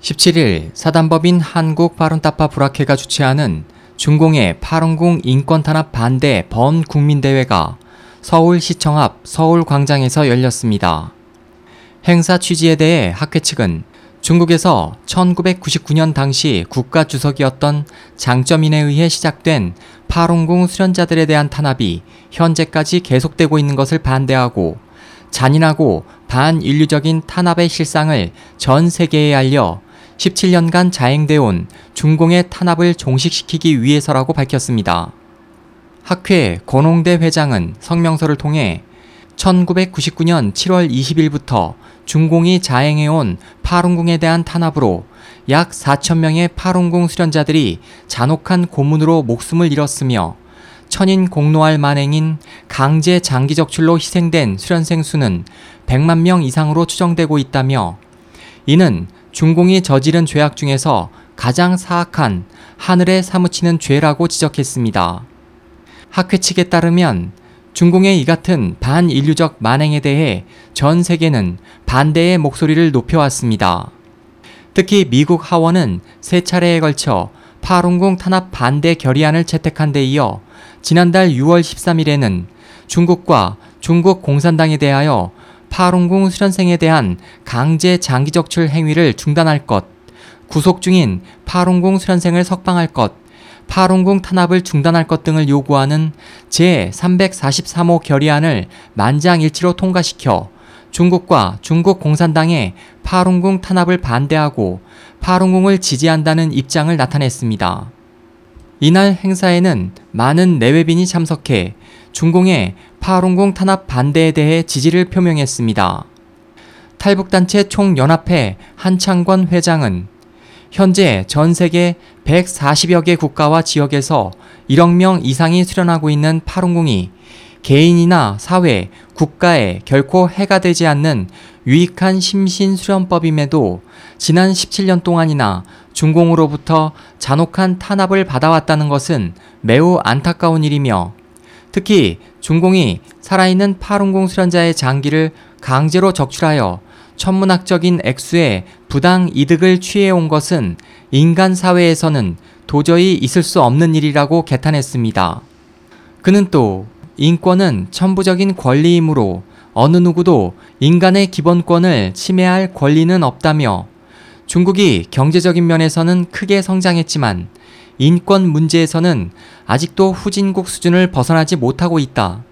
17일 사단법인 한국파룬타파 불학회가 주최하는 중공의 파룬궁 인권탄압 반대 범국민대회가 서울시청 앞 서울광장에서 열렸습니다. 행사 취지에 대해 학회 측은 중국에서 1999년 당시 국가 주석이었던 장점인에 의해 시작된 파룬궁 수련자들에 대한 탄압이 현재까지 계속되고 있는 것을 반대하고 잔인하고 반인류적인 탄압의 실상을 전 세계에 알려 17년간 자행돼 온 중공의 탄압을 종식시키기 위해서라고 밝혔습니다. 학회 권홍대 회장은 성명서를 통해 1999년 7월 20일부터 중공이 자행해온 파룬궁에 대한 탄압으로 약 4천명의 파룬궁 수련자들이 잔혹한 고문으로 목숨을 잃었으며 천인 공노할 만행인 강제 장기 적출로 희생된 수련생 수는 100만 명 이상으로 추정되고 있다며 이는 중공이 저지른 죄악 중에서 가장 사악한 하늘에 사무치는 죄라고 지적했습니다. 학회 측에 따르면 중공의 이 같은 반인류적 만행에 대해 전 세계는 반대의 목소리를 높여왔습니다. 특히 미국 하원은 세 차례에 걸쳐 파룬궁 탄압 반대 결의안을 채택한 데 이어 지난달 6월 13일에는 중국과 중국 공산당에 대하여 파룬궁 수련생에 대한 강제 장기 적출 행위를 중단할 것, 구속 중인 파룬궁 수련생을 석방할 것, 파룬궁 탄압을 중단할 것 등을 요구하는 제343호 결의안을 만장일치로 통과시켜 중국과 중국 공산당의 파룬궁 탄압을 반대하고 파룬궁을 지지한다는 입장을 나타냈습니다. 이날 행사에는 많은 내외빈이 참석해 중공의 파룬궁 탄압 반대에 대해 지지를 표명했습니다. 탈북단체 총연합회 한창권 회장은 현재 전 세계 140여 개 국가와 지역에서 1억 명 이상이 수련하고 있는 파룬궁이 개인이나 사회, 국가에 결코 해가 되지 않는 유익한 심신 수련법임에도 지난 17년 동안이나 중공으로부터 잔혹한 탄압을 받아왔다는 것은 매우 안타까운 일이며 특히 중공이 살아있는 파룬궁 수련자의 장기를 강제로 적출하여 천문학적인 액수의 부당 이득을 취해온 것은 인간 사회에서는 도저히 있을 수 없는 일이라고 개탄했습니다. 그는 또 인권은 천부적인 권리이므로 어느 누구도 인간의 기본권을 침해할 권리는 없다며 중국이 경제적인 면에서는 크게 성장했지만 인권 문제에서는 아직도 후진국 수준을 벗어나지 못하고 있다.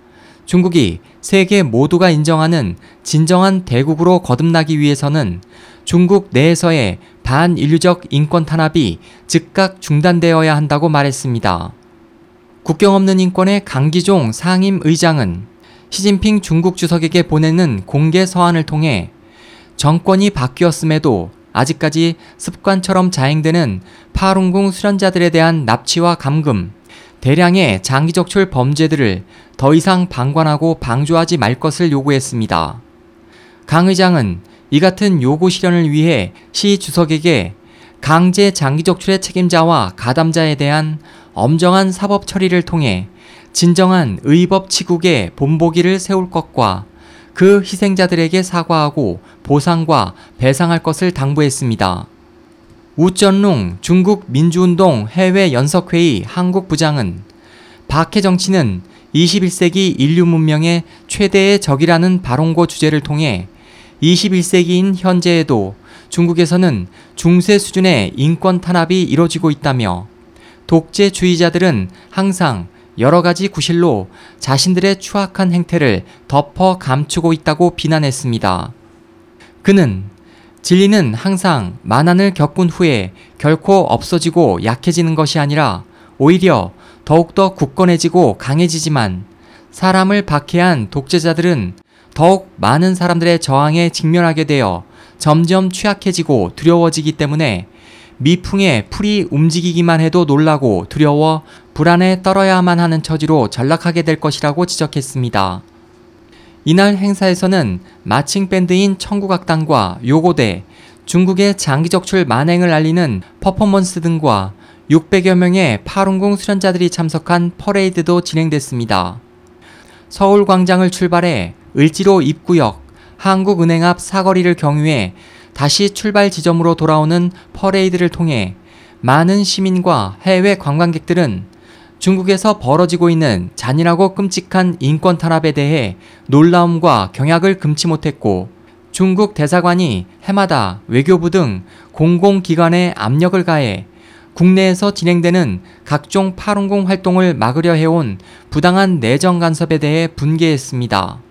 중국이 세계 모두가 인정하는 진정한 대국으로 거듭나기 위해서는 중국 내에서의 반인류적 인권 탄압이 즉각 중단되어야 한다고 말했습니다. 국경 없는 인권의 강기종 상임 의장은 시진핑 중국 주석에게 보내는 공개 서한을 통해 정권이 바뀌었음에도 아직까지 습관처럼 자행되는 파룬궁 수련자들에 대한 납치와 감금, 대량의 장기 적출 범죄들을 더 이상 방관하고 방조하지 말 것을 요구했습니다. 강 의장은 이 같은 요구 실현을 위해 시 주석에게 강제 장기 적출의 책임자와 가담자에 대한 엄정한 사법 처리를 통해 진정한 의법 치국의 본보기를 세울 것과 그 희생자들에게 사과하고 보상과 배상할 것을 당부했습니다. 우전룽 중국 민주운동 해외 연석회의 한국 부장은 박해 정치는 21세기 인류 문명의 최대의 적이라는 발언고 주제를 통해 21세기인 현재에도 중국에서는 중세 수준의 인권 탄압이 이뤄지고 있다며 독재주의자들은 항상 여러 가지 구실로 자신들의 추악한 행태를 덮어 감추고 있다고 비난했습니다. 그는 진리는 항상 만한을 겪은 후에 결코 없어지고 약해지는 것이 아니라 오히려 더욱더 굳건해지고 강해지지만 사람을 박해한 독재자들은 더욱 많은 사람들의 저항에 직면하게 되어 점점 취약해지고 두려워지기 때문에 미풍에 풀이 움직이기만 해도 놀라고 두려워 불안에 떨어야만 하는 처지로 전락하게 될 것이라고 지적했습니다. 이날 행사에서는 마칭 밴드인 청국악단과 요고대, 중국의 장기 적출 만행을 알리는 퍼포먼스 등과 600여 명의 파룬궁 수련자들이 참석한 퍼레이드도 진행됐습니다. 서울광장을 출발해 을지로 입구역, 한국은행 앞 사거리를 경유해 다시 출발 지점으로 돌아오는 퍼레이드를 통해 많은 시민과 해외 관광객들은 중국에서 벌어지고 있는 잔인하고 끔찍한 인권 탄압에 대해 놀라움과 경악을 금치 못했고 중국 대사관이 해마다 외교부 등 공공기관에 압력을 가해 국내에서 진행되는 각종 파룬공 활동을 막으려 해온 부당한 내정 간섭에 대해 분개했습니다.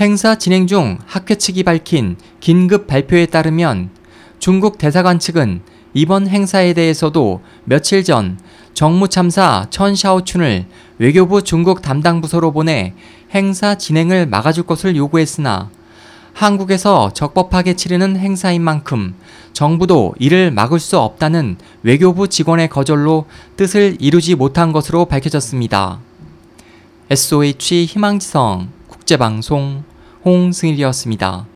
행사 진행 중 학회 측이 밝힌 긴급 발표에 따르면 중국 대사관 측은 이번 행사에 대해서도 며칠 전 정무 참사 천 샤오춘을 외교부 중국 담당 부서로 보내 행사 진행을 막아줄 것을 요구했으나 한국에서 적법하게 치르는 행사인 만큼 정부도 이를 막을 수 없다는 외교부 직원의 거절로 뜻을 이루지 못한 것으로 밝혀졌습니다. SOH 희망지성 국제방송 홍승일이었습니다.